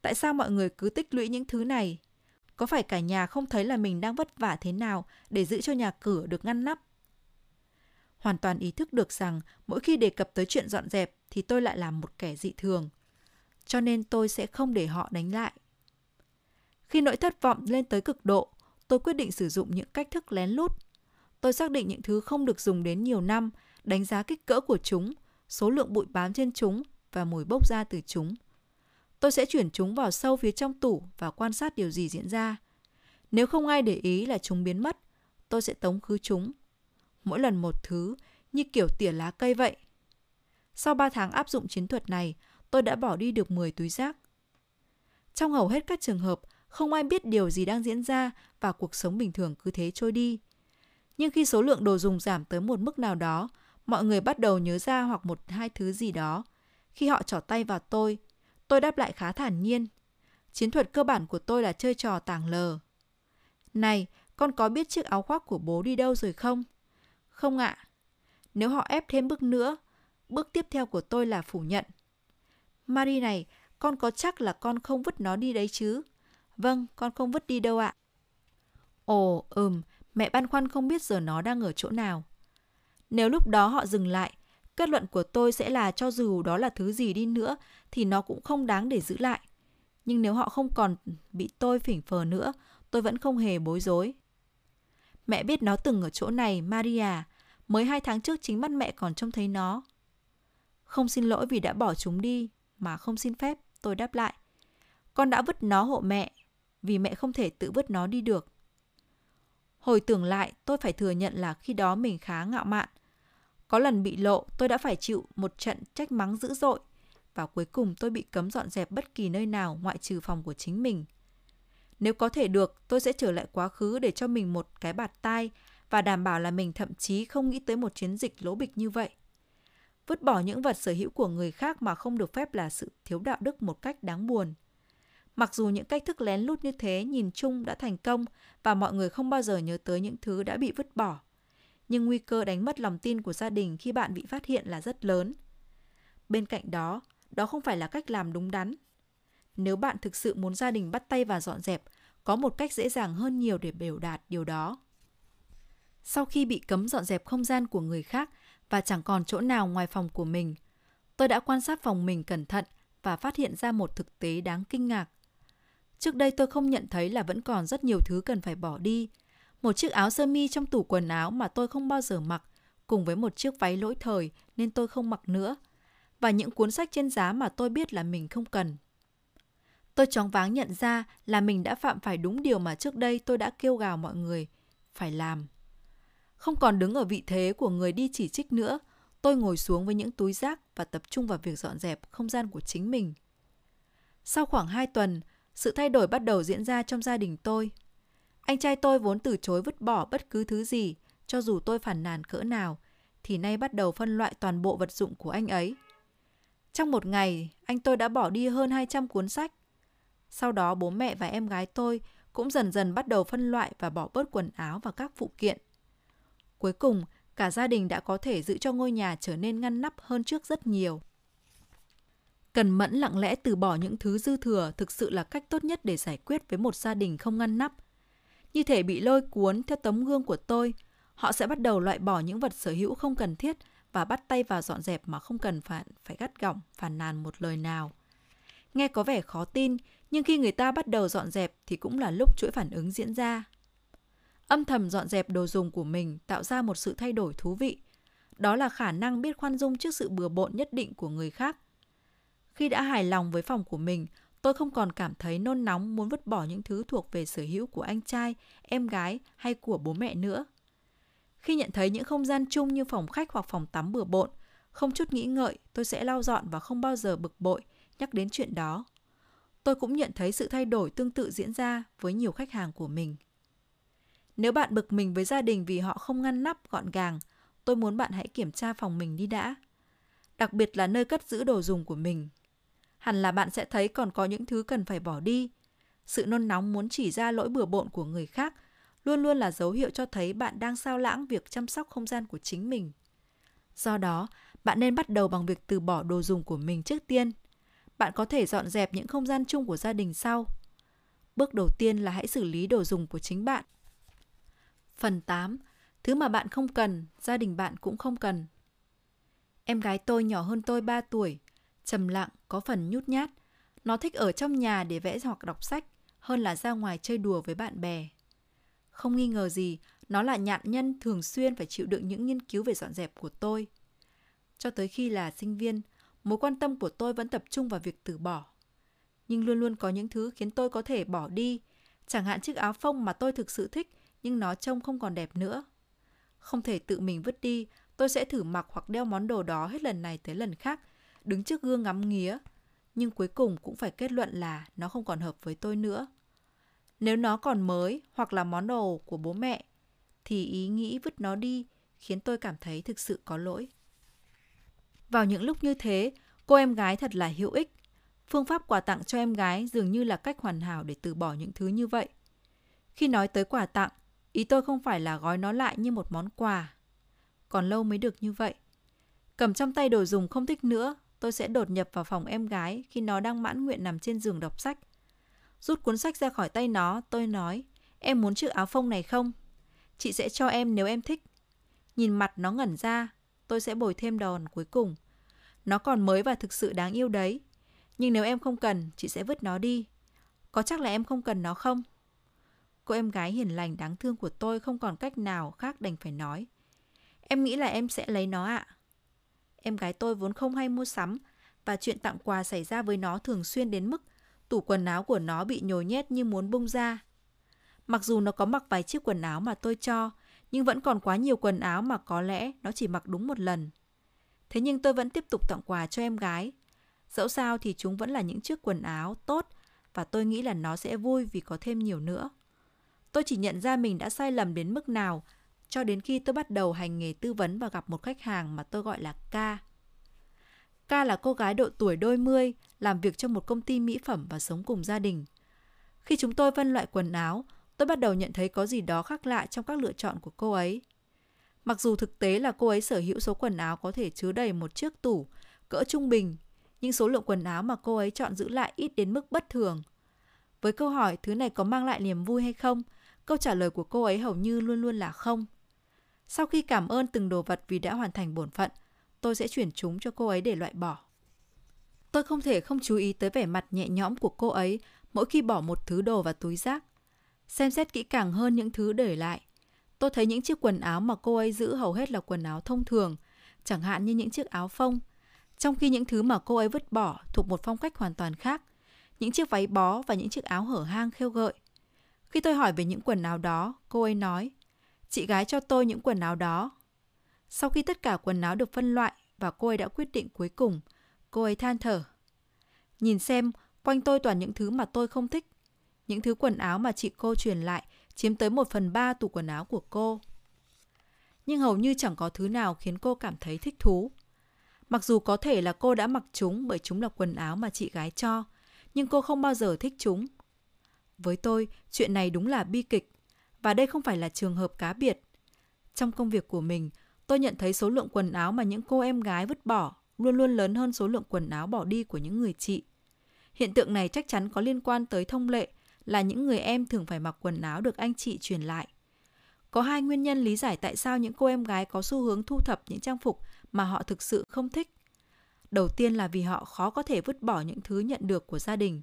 Speaker 1: Tại sao mọi người cứ tích lũy những thứ này? Có phải cả nhà không thấy là mình đang vất vả thế nào để giữ cho nhà cửa được ngăn nắp? Hoàn toàn ý thức được rằng mỗi khi đề cập tới chuyện dọn dẹp thì tôi lại làm một kẻ dị thường. Cho nên tôi sẽ không để họ đánh lại. Khi nỗi thất vọng lên tới cực độ, tôi quyết định sử dụng những cách thức lén lút. Tôi xác định những thứ không được dùng đến nhiều năm, đánh giá kích cỡ của chúng, số lượng bụi bám trên chúng và mùi bốc ra từ chúng. Tôi sẽ chuyển chúng vào sâu phía trong tủ và quan sát điều gì diễn ra. Nếu không ai để ý là chúng biến mất, tôi sẽ tống khứ chúng. Mỗi lần một thứ, như kiểu tỉa lá cây vậy. Sau 3 tháng áp dụng chiến thuật này, tôi đã bỏ đi được 10 túi rác. Trong hầu hết các trường hợp, không ai biết điều gì đang diễn ra và cuộc sống bình thường cứ thế trôi đi. Nhưng khi số lượng đồ dùng giảm tới một mức nào đó, mọi người bắt đầu nhớ ra hoặc một hai thứ gì đó. Khi họ trỏ tay vào tôi, tôi đáp lại khá thản nhiên. Chiến thuật cơ bản của tôi là chơi trò tàng lờ. Này, con có biết chiếc áo khoác của bố đi đâu rồi không? Không ạ. Nếu họ ép thêm bước nữa, bước tiếp theo của tôi là phủ nhận. mary này, con có chắc là con không vứt nó đi đấy chứ? Vâng, con không vứt đi đâu ạ. Ồ, ừm, mẹ băn khoăn không biết giờ nó đang ở chỗ nào. Nếu lúc đó họ dừng lại, kết luận của tôi sẽ là cho dù đó là thứ gì đi nữa thì nó cũng không đáng để giữ lại. Nhưng nếu họ không còn bị tôi phỉnh phờ nữa, tôi vẫn không hề bối rối. Mẹ biết nó từng ở chỗ này, Maria. Mới hai tháng trước chính mắt mẹ còn trông thấy nó. Không xin lỗi vì đã bỏ chúng đi, mà không xin phép, tôi đáp lại. Con đã vứt nó hộ mẹ, vì mẹ không thể tự vứt nó đi được. Hồi tưởng lại, tôi phải thừa nhận là khi đó mình khá ngạo mạn. Có lần bị lộ, tôi đã phải chịu một trận trách mắng dữ dội. Và cuối cùng tôi bị cấm dọn dẹp bất kỳ nơi nào ngoại trừ phòng của chính mình. Nếu có thể được, tôi sẽ trở lại quá khứ để cho mình một cái bạt tai và đảm bảo là mình thậm chí không nghĩ tới một chiến dịch lỗ bịch như vậy. Vứt bỏ những vật sở hữu của người khác mà không được phép là sự thiếu đạo đức một cách đáng buồn. Mặc dù những cách thức lén lút như thế nhìn chung đã thành công và mọi người không bao giờ nhớ tới những thứ đã bị vứt bỏ, nhưng nguy cơ đánh mất lòng tin của gia đình khi bạn bị phát hiện là rất lớn. Bên cạnh đó, đó không phải là cách làm đúng đắn. Nếu bạn thực sự muốn gia đình bắt tay và dọn dẹp, có một cách dễ dàng hơn nhiều để biểu đạt điều đó. Sau khi bị cấm dọn dẹp không gian của người khác và chẳng còn chỗ nào ngoài phòng của mình, tôi đã quan sát phòng mình cẩn thận và phát hiện ra một thực tế đáng kinh ngạc. Trước đây tôi không nhận thấy là vẫn còn rất nhiều thứ cần phải bỏ đi. Một chiếc áo sơ mi trong tủ quần áo mà tôi không bao giờ mặc, cùng với một chiếc váy lỗi thời nên tôi không mặc nữa. Và những cuốn sách trên giá mà tôi biết là mình không cần. Tôi chóng váng nhận ra là mình đã phạm phải đúng điều mà trước đây tôi đã kêu gào mọi người phải làm. Không còn đứng ở vị thế của người đi chỉ trích nữa, tôi ngồi xuống với những túi rác và tập trung vào việc dọn dẹp không gian của chính mình. Sau khoảng 2 tuần, sự thay đổi bắt đầu diễn ra trong gia đình tôi. Anh trai tôi vốn từ chối vứt bỏ bất cứ thứ gì, cho dù tôi phản nàn cỡ nào, thì nay bắt đầu phân loại toàn bộ vật dụng của anh ấy. Trong một ngày, anh tôi đã bỏ đi hơn 200 cuốn sách. Sau đó bố mẹ và em gái tôi cũng dần dần bắt đầu phân loại và bỏ bớt quần áo và các phụ kiện. Cuối cùng, cả gia đình đã có thể giữ cho ngôi nhà trở nên ngăn nắp hơn trước rất nhiều. Cần mẫn lặng lẽ từ bỏ những thứ dư thừa thực sự là cách tốt nhất để giải quyết với một gia đình không ngăn nắp. Như thể bị lôi cuốn theo tấm gương của tôi, họ sẽ bắt đầu loại bỏ những vật sở hữu không cần thiết và bắt tay vào dọn dẹp mà không cần phải, phải gắt gỏng, phàn nàn một lời nào. Nghe có vẻ khó tin, nhưng khi người ta bắt đầu dọn dẹp thì cũng là lúc chuỗi phản ứng diễn ra. Âm thầm dọn dẹp đồ dùng của mình tạo ra một sự thay đổi thú vị. Đó là khả năng biết khoan dung trước sự bừa bộn nhất định của người khác. Khi đã hài lòng với phòng của mình, tôi không còn cảm thấy nôn nóng muốn vứt bỏ những thứ thuộc về sở hữu của anh trai, em gái hay của bố mẹ nữa. Khi nhận thấy những không gian chung như phòng khách hoặc phòng tắm bừa bộn, không chút nghĩ ngợi, tôi sẽ lau dọn và không bao giờ bực bội nhắc đến chuyện đó. Tôi cũng nhận thấy sự thay đổi tương tự diễn ra với nhiều khách hàng của mình. Nếu bạn bực mình với gia đình vì họ không ngăn nắp gọn gàng, tôi muốn bạn hãy kiểm tra phòng mình đi đã. Đặc biệt là nơi cất giữ đồ dùng của mình. Hẳn là bạn sẽ thấy còn có những thứ cần phải bỏ đi. Sự nôn nóng muốn chỉ ra lỗi bừa bộn của người khác luôn luôn là dấu hiệu cho thấy bạn đang sao lãng việc chăm sóc không gian của chính mình. Do đó, bạn nên bắt đầu bằng việc từ bỏ đồ dùng của mình trước tiên. Bạn có thể dọn dẹp những không gian chung của gia đình sau. Bước đầu tiên là hãy xử lý đồ dùng của chính bạn. Phần 8. Thứ mà bạn không cần, gia đình bạn cũng không cần. Em gái tôi nhỏ hơn tôi 3 tuổi, trầm lặng, có phần nhút nhát. Nó thích ở trong nhà để vẽ hoặc đọc sách hơn là ra ngoài chơi đùa với bạn bè. Không nghi ngờ gì, nó là nhạn nhân thường xuyên phải chịu đựng những nghiên cứu về dọn dẹp của tôi. Cho tới khi là sinh viên, mối quan tâm của tôi vẫn tập trung vào việc từ bỏ. Nhưng luôn luôn có những thứ khiến tôi có thể bỏ đi, chẳng hạn chiếc áo phông mà tôi thực sự thích nhưng nó trông không còn đẹp nữa. Không thể tự mình vứt đi, tôi sẽ thử mặc hoặc đeo món đồ đó hết lần này tới lần khác, đứng trước gương ngắm nghía. Nhưng cuối cùng cũng phải kết luận là nó không còn hợp với tôi nữa. Nếu nó còn mới hoặc là món đồ của bố mẹ, thì ý nghĩ vứt nó đi khiến tôi cảm thấy thực sự có lỗi. Vào những lúc như thế, cô em gái thật là hữu ích. Phương pháp quà tặng cho em gái dường như là cách hoàn hảo để từ bỏ những thứ như vậy. Khi nói tới quà tặng, ý tôi không phải là gói nó lại như một món quà. Còn lâu mới được như vậy. Cầm trong tay đồ dùng không thích nữa, tôi sẽ đột nhập vào phòng em gái khi nó đang mãn nguyện nằm trên giường đọc sách. Rút cuốn sách ra khỏi tay nó, tôi nói, em muốn chiếc áo phông này không? Chị sẽ cho em nếu em thích. Nhìn mặt nó ngẩn ra, tôi sẽ bồi thêm đòn cuối cùng. Nó còn mới và thực sự đáng yêu đấy. Nhưng nếu em không cần, chị sẽ vứt nó đi. Có chắc là em không cần nó không? Cô em gái hiền lành đáng thương của tôi không còn cách nào khác đành phải nói. Em nghĩ là em sẽ lấy nó ạ. Em gái tôi vốn không hay mua sắm và chuyện tặng quà xảy ra với nó thường xuyên đến mức tủ quần áo của nó bị nhồi nhét như muốn bung ra. Mặc dù nó có mặc vài chiếc quần áo mà tôi cho, nhưng vẫn còn quá nhiều quần áo mà có lẽ nó chỉ mặc đúng một lần. Thế nhưng tôi vẫn tiếp tục tặng quà cho em gái. Dẫu sao thì chúng vẫn là những chiếc quần áo tốt và tôi nghĩ là nó sẽ vui vì có thêm nhiều nữa. Tôi chỉ nhận ra mình đã sai lầm đến mức nào cho đến khi tôi bắt đầu hành nghề tư vấn và gặp một khách hàng mà tôi gọi là Ca. Ca là cô gái độ tuổi đôi mươi, làm việc trong một công ty mỹ phẩm và sống cùng gia đình. Khi chúng tôi phân loại quần áo, tôi bắt đầu nhận thấy có gì đó khác lạ trong các lựa chọn của cô ấy. Mặc dù thực tế là cô ấy sở hữu số quần áo có thể chứa đầy một chiếc tủ, cỡ trung bình, nhưng số lượng quần áo mà cô ấy chọn giữ lại ít đến mức bất thường. Với câu hỏi thứ này có mang lại niềm vui hay không, câu trả lời của cô ấy hầu như luôn luôn là không. Sau khi cảm ơn từng đồ vật vì đã hoàn thành bổn phận, tôi sẽ chuyển chúng cho cô ấy để loại bỏ. Tôi không thể không chú ý tới vẻ mặt nhẹ nhõm của cô ấy mỗi khi bỏ một thứ đồ vào túi rác. Xem xét kỹ càng hơn những thứ để lại. Tôi thấy những chiếc quần áo mà cô ấy giữ hầu hết là quần áo thông thường, chẳng hạn như những chiếc áo phông, trong khi những thứ mà cô ấy vứt bỏ thuộc một phong cách hoàn toàn khác, những chiếc váy bó và những chiếc áo hở hang khêu gợi. Khi tôi hỏi về những quần áo đó, cô ấy nói, chị gái cho tôi những quần áo đó. Sau khi tất cả quần áo được phân loại và cô ấy đã quyết định cuối cùng, cô ấy than thở. Nhìn xem, quanh tôi toàn những thứ mà tôi không thích. Những thứ quần áo mà chị cô truyền lại chiếm tới một phần ba tủ quần áo của cô. nhưng hầu như chẳng có thứ nào khiến cô cảm thấy thích thú. Mặc dù có thể là cô đã mặc chúng bởi chúng là quần áo mà chị gái cho, nhưng cô không bao giờ thích chúng. Với tôi, chuyện này đúng là bi kịch, và đây không phải là trường hợp cá biệt. Trong công việc của mình, tôi nhận thấy số lượng quần áo mà những cô em gái vứt bỏ luôn luôn lớn hơn số lượng quần áo bỏ đi của những người chị. Hiện tượng này chắc chắn có liên quan tới thông lệ là những người em thường phải mặc quần áo được anh chị truyền lại. Có hai nguyên nhân lý giải tại sao những cô em gái có xu hướng thu thập những trang phục mà họ thực sự không thích. Đầu tiên là vì họ khó có thể vứt bỏ những thứ nhận được của gia đình.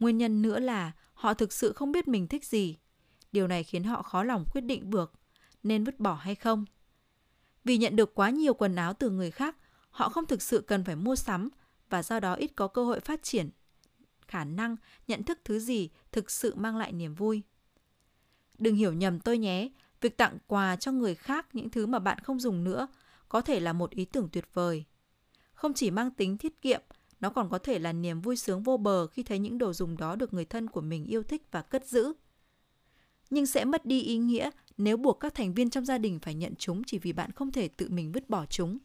Speaker 1: Nguyên nhân nữa là họ thực sự không biết mình thích gì. Điều này khiến họ khó lòng quyết định được nên vứt bỏ hay không. Vì nhận được quá nhiều quần áo từ người khác, họ không thực sự cần phải mua sắm và do đó ít có cơ hội phát triển khả năng nhận thức thứ gì thực sự mang lại niềm vui. Đừng hiểu nhầm tôi nhé, việc tặng quà cho người khác những thứ mà bạn không dùng nữa có thể là một ý tưởng tuyệt vời. Không chỉ mang tính tiết kiệm, nó còn có thể là niềm vui sướng vô bờ khi thấy những đồ dùng đó được người thân của mình yêu thích và cất giữ. Nhưng sẽ mất đi ý nghĩa nếu buộc các thành viên trong gia đình phải nhận chúng chỉ vì bạn không thể tự mình vứt bỏ chúng.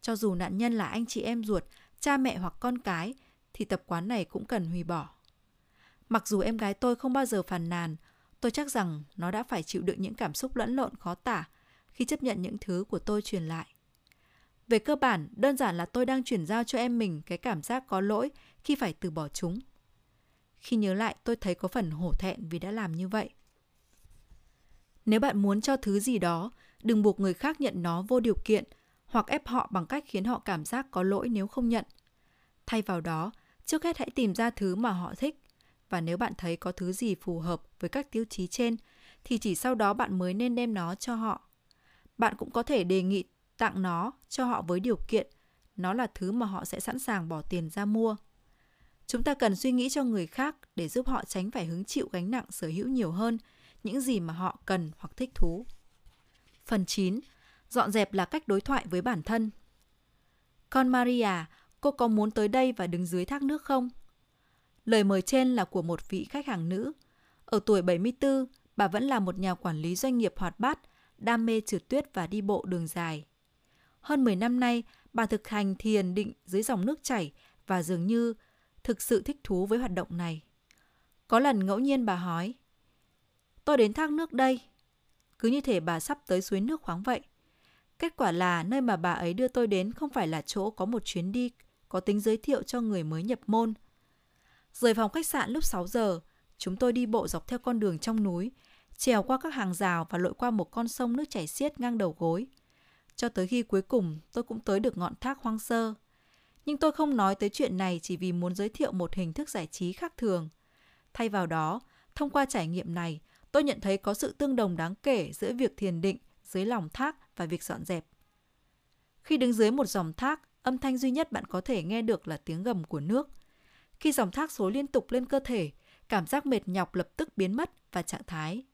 Speaker 1: Cho dù nạn nhân là anh chị em ruột, cha mẹ hoặc con cái, thì tập quán này cũng cần hủy bỏ. Mặc dù em gái tôi không bao giờ phàn nàn, tôi chắc rằng nó đã phải chịu đựng những cảm xúc lẫn lộn khó tả khi chấp nhận những thứ của tôi truyền lại. Về cơ bản, đơn giản là tôi đang chuyển giao cho em mình cái cảm giác có lỗi khi phải từ bỏ chúng. Khi nhớ lại, tôi thấy có phần hổ thẹn vì đã làm như vậy. Nếu bạn muốn cho thứ gì đó, đừng buộc người khác nhận nó vô điều kiện hoặc ép họ bằng cách khiến họ cảm giác có lỗi nếu không nhận. Thay vào đó, trước hết hãy tìm ra thứ mà họ thích và nếu bạn thấy có thứ gì phù hợp với các tiêu chí trên thì chỉ sau đó bạn mới nên đem nó cho họ. Bạn cũng có thể đề nghị tặng nó cho họ với điều kiện nó là thứ mà họ sẽ sẵn sàng bỏ tiền ra mua. Chúng ta cần suy nghĩ cho người khác để giúp họ tránh phải hứng chịu gánh nặng sở hữu nhiều hơn những gì mà họ cần hoặc thích thú. Phần 9. Dọn dẹp là cách đối thoại với bản thân. Con Maria, cô có muốn tới đây và đứng dưới thác nước không? Lời mời trên là của một vị khách hàng nữ. Ở tuổi 74, bà vẫn là một nhà quản lý doanh nghiệp hoạt bát, đam mê trượt tuyết và đi bộ đường dài. Hơn 10 năm nay, bà thực hành thiền định dưới dòng nước chảy và dường như thực sự thích thú với hoạt động này. Có lần ngẫu nhiên bà hỏi, Tôi đến thác nước đây. Cứ như thể bà sắp tới suối nước khoáng vậy. Kết quả là nơi mà bà ấy đưa tôi đến không phải là chỗ có một chuyến đi có tính giới thiệu cho người mới nhập môn. Rời phòng khách sạn lúc 6 giờ, chúng tôi đi bộ dọc theo con đường trong núi, trèo qua các hàng rào và lội qua một con sông nước chảy xiết ngang đầu gối. Cho tới khi cuối cùng tôi cũng tới được ngọn thác hoang sơ. Nhưng tôi không nói tới chuyện này chỉ vì muốn giới thiệu một hình thức giải trí khác thường. Thay vào đó, thông qua trải nghiệm này, tôi nhận thấy có sự tương đồng đáng kể giữa việc thiền định dưới lòng thác và việc dọn dẹp. Khi đứng dưới một dòng thác, âm thanh duy nhất bạn có thể nghe được là tiếng gầm của nước. Khi dòng thác xối liên tục lên cơ thể, cảm giác mệt nhọc lập tức biến mất và trạng thái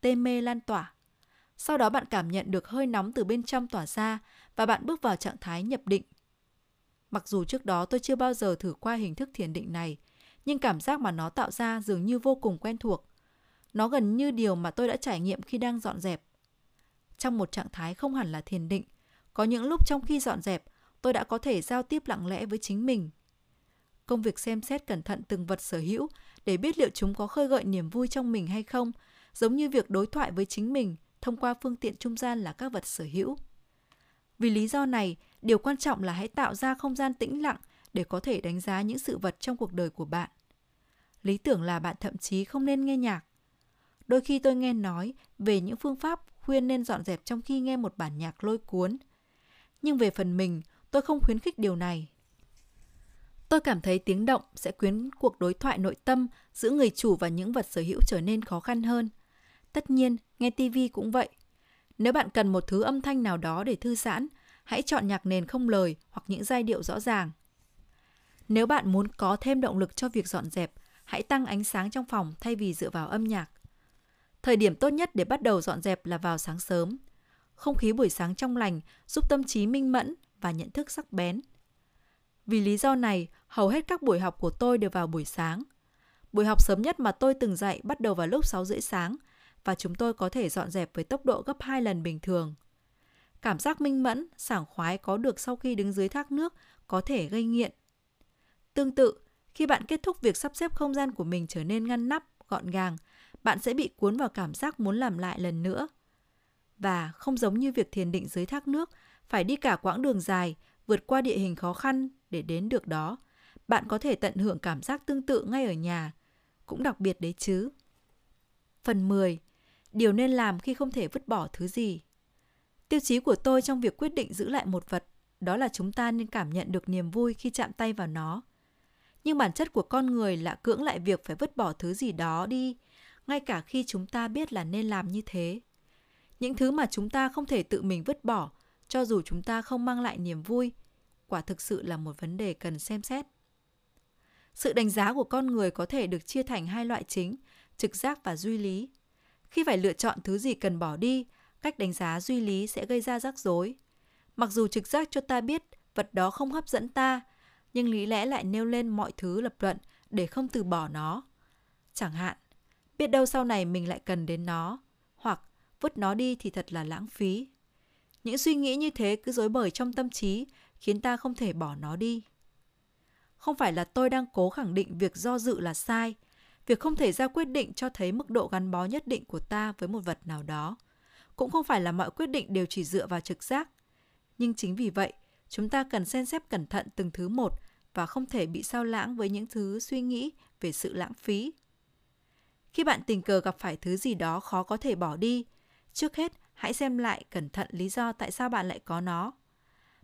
Speaker 1: tê mê lan tỏa. Sau đó bạn cảm nhận được hơi nóng từ bên trong tỏa ra và bạn bước vào trạng thái nhập định. Mặc dù trước đó tôi chưa bao giờ thử qua hình thức thiền định này, nhưng cảm giác mà nó tạo ra dường như vô cùng quen thuộc. Nó gần như điều mà tôi đã trải nghiệm khi đang dọn dẹp. Trong một trạng thái không hẳn là thiền định, có những lúc trong khi dọn dẹp, tôi đã có thể giao tiếp lặng lẽ với chính mình. Công việc xem xét cẩn thận từng vật sở hữu để biết liệu chúng có khơi gợi niềm vui trong mình hay không, giống như việc đối thoại với chính mình thông qua phương tiện trung gian là các vật sở hữu. Vì lý do này, điều quan trọng là hãy tạo ra không gian tĩnh lặng để có thể đánh giá những sự vật trong cuộc đời của bạn. Lý tưởng là bạn thậm chí không nên nghe nhạc. Đôi khi tôi nghe nói về những phương pháp khuyên nên dọn dẹp trong khi nghe một bản nhạc lôi cuốn. Nhưng về phần mình, tôi không khuyến khích điều này. Tôi cảm thấy tiếng động sẽ quyến cuộc đối thoại nội tâm giữa người chủ và những vật sở hữu trở nên khó khăn hơn. Tất nhiên, nghe TV cũng vậy. Nếu bạn cần một thứ âm thanh nào đó để thư giãn, hãy chọn nhạc nền không lời hoặc những giai điệu rõ ràng. Nếu bạn muốn có thêm động lực cho việc dọn dẹp, hãy tăng ánh sáng trong phòng thay vì dựa vào âm nhạc. Thời điểm tốt nhất để bắt đầu dọn dẹp là vào sáng sớm. Không khí buổi sáng trong lành giúp tâm trí minh mẫn và nhận thức sắc bén. Vì lý do này, hầu hết các buổi học của tôi đều vào buổi sáng. Buổi học sớm nhất mà tôi từng dạy bắt đầu vào lúc 6 rưỡi sáng và chúng tôi có thể dọn dẹp với tốc độ gấp 2 lần bình thường. Cảm giác minh mẫn, sảng khoái có được sau khi đứng dưới thác nước có thể gây nghiện. Tương tự, khi bạn kết thúc việc sắp xếp không gian của mình trở nên ngăn nắp, gọn gàng, bạn sẽ bị cuốn vào cảm giác muốn làm lại lần nữa. Và không giống như việc thiền định dưới thác nước, phải đi cả quãng đường dài, vượt qua địa hình khó khăn để đến được đó. Bạn có thể tận hưởng cảm giác tương tự ngay ở nhà, cũng đặc biệt đấy chứ. Phần 10. Điều nên làm khi không thể vứt bỏ thứ gì. Tiêu chí của tôi trong việc quyết định giữ lại một vật đó là chúng ta nên cảm nhận được niềm vui khi chạm tay vào nó. Nhưng bản chất của con người là cưỡng lại việc phải vứt bỏ thứ gì đó đi, ngay cả khi chúng ta biết là nên làm như thế. Những thứ mà chúng ta không thể tự mình vứt bỏ, cho dù chúng ta không mang lại niềm vui, quả thực sự là một vấn đề cần xem xét. Sự đánh giá của con người có thể được chia thành hai loại chính, trực giác và duy lý. Khi phải lựa chọn thứ gì cần bỏ đi, cách đánh giá duy lý sẽ gây ra rắc rối. Mặc dù trực giác cho ta biết vật đó không hấp dẫn ta, nhưng lý lẽ lại nêu lên mọi thứ lập luận để không từ bỏ nó. Chẳng hạn, biết đâu sau này mình lại cần đến nó, hoặc vứt nó đi thì thật là lãng phí. Những suy nghĩ như thế cứ dối bời trong tâm trí, khiến ta không thể bỏ nó đi. Không phải là tôi đang cố khẳng định việc do dự là sai, việc không thể ra quyết định cho thấy mức độ gắn bó nhất định của ta với một vật nào đó. Cũng không phải là mọi quyết định đều chỉ dựa vào trực giác. Nhưng chính vì vậy, chúng ta cần xem xét cẩn thận từng thứ một và không thể bị sao lãng với những thứ suy nghĩ về sự lãng phí. Khi bạn tình cờ gặp phải thứ gì đó khó có thể bỏ đi, trước hết hãy xem lại cẩn thận lý do tại sao bạn lại có nó.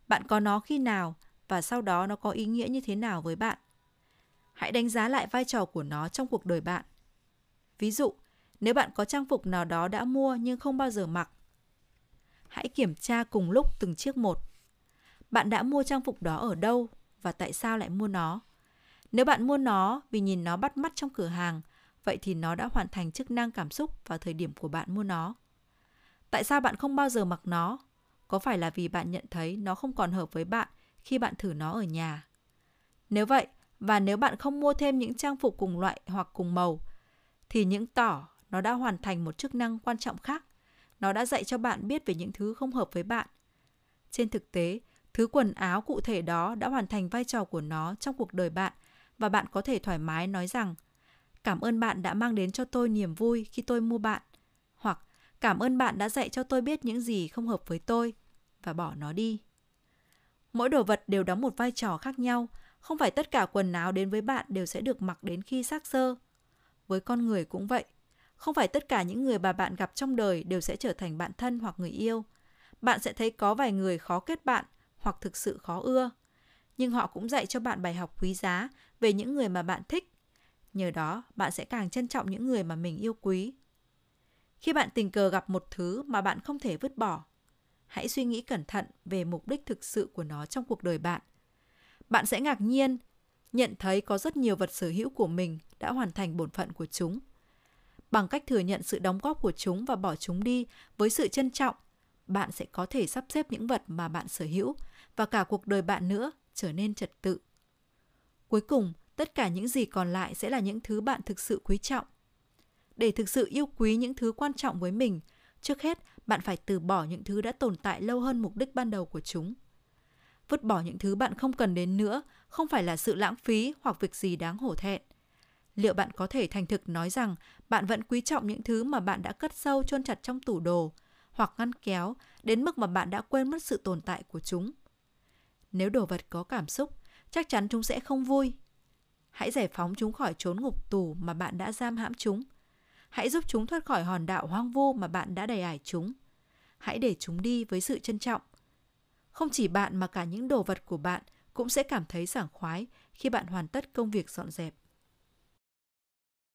Speaker 1: Bạn có nó khi nào và sau đó nó có ý nghĩa như thế nào với bạn. Hãy đánh giá lại vai trò của nó trong cuộc đời bạn. Ví dụ, nếu bạn có trang phục nào đó đã mua nhưng không bao giờ mặc, hãy kiểm tra cùng lúc từng chiếc một. Bạn đã mua trang phục đó ở đâu và tại sao lại mua nó? Nếu bạn mua nó vì nhìn nó bắt mắt trong cửa hàng, vậy thì nó đã hoàn thành chức năng cảm xúc vào thời điểm của bạn mua nó. Tại sao bạn không bao giờ mặc nó? Có phải là vì bạn nhận thấy nó không còn hợp với bạn khi bạn thử nó ở nhà? Nếu vậy, và nếu bạn không mua thêm những trang phục cùng loại hoặc cùng màu, thì những tỏ nó đã hoàn thành một chức năng quan trọng khác. Nó đã dạy cho bạn biết về những thứ không hợp với bạn. Trên thực tế, thứ quần áo cụ thể đó đã hoàn thành vai trò của nó trong cuộc đời bạn và bạn có thể thoải mái nói rằng cảm ơn bạn đã mang đến cho tôi niềm vui khi tôi mua bạn. Hoặc, cảm ơn bạn đã dạy cho tôi biết những gì không hợp với tôi, và bỏ nó đi. Mỗi đồ vật đều đóng một vai trò khác nhau. Không phải tất cả quần áo đến với bạn đều sẽ được mặc đến khi xác sơ với con người cũng vậy. Không phải tất cả những người mà bạn gặp trong đời đều sẽ trở thành bạn thân hoặc người yêu. Bạn sẽ thấy có vài người khó kết bạn hoặc thực sự khó ưa. Nhưng họ cũng dạy cho bạn bài học quý giá về những người mà bạn thích nhờ đó, bạn sẽ càng trân trọng những người mà mình yêu quý. Khi bạn tình cờ gặp một thứ mà bạn không thể vứt bỏ, hãy suy nghĩ cẩn thận về mục đích thực sự của nó trong cuộc đời bạn. Bạn sẽ ngạc nhiên nhận thấy có rất nhiều vật sở hữu của mình đã hoàn thành bổn phận của chúng. Bằng cách thừa nhận sự đóng góp của chúng và bỏ chúng đi với sự trân trọng, bạn sẽ có thể sắp xếp những vật mà bạn sở hữu và cả cuộc đời bạn nữa trở nên trật tự. Cuối cùng tất cả những gì còn lại sẽ là những thứ bạn thực sự quý trọng. Để thực sự yêu quý những thứ quan trọng với mình, trước hết bạn phải từ bỏ những thứ đã tồn tại lâu hơn mục đích ban đầu của chúng. Vứt bỏ những thứ bạn không cần đến nữa không phải là sự lãng phí hoặc việc gì đáng hổ thẹn. Liệu bạn có thể thành thực nói rằng bạn vẫn quý trọng những thứ mà bạn đã cất sâu chôn chặt trong tủ đồ hoặc ngăn kéo đến mức mà bạn đã quên mất sự tồn tại của chúng? Nếu đồ vật có cảm xúc, chắc chắn chúng sẽ không vui hãy giải phóng chúng khỏi trốn ngục tù mà bạn đã giam hãm chúng. Hãy giúp chúng thoát khỏi hòn đảo hoang vu mà bạn đã đầy ải chúng. Hãy để chúng đi với sự trân trọng. Không chỉ bạn mà cả những đồ vật của bạn cũng sẽ cảm thấy sảng khoái khi bạn hoàn tất công việc dọn dẹp.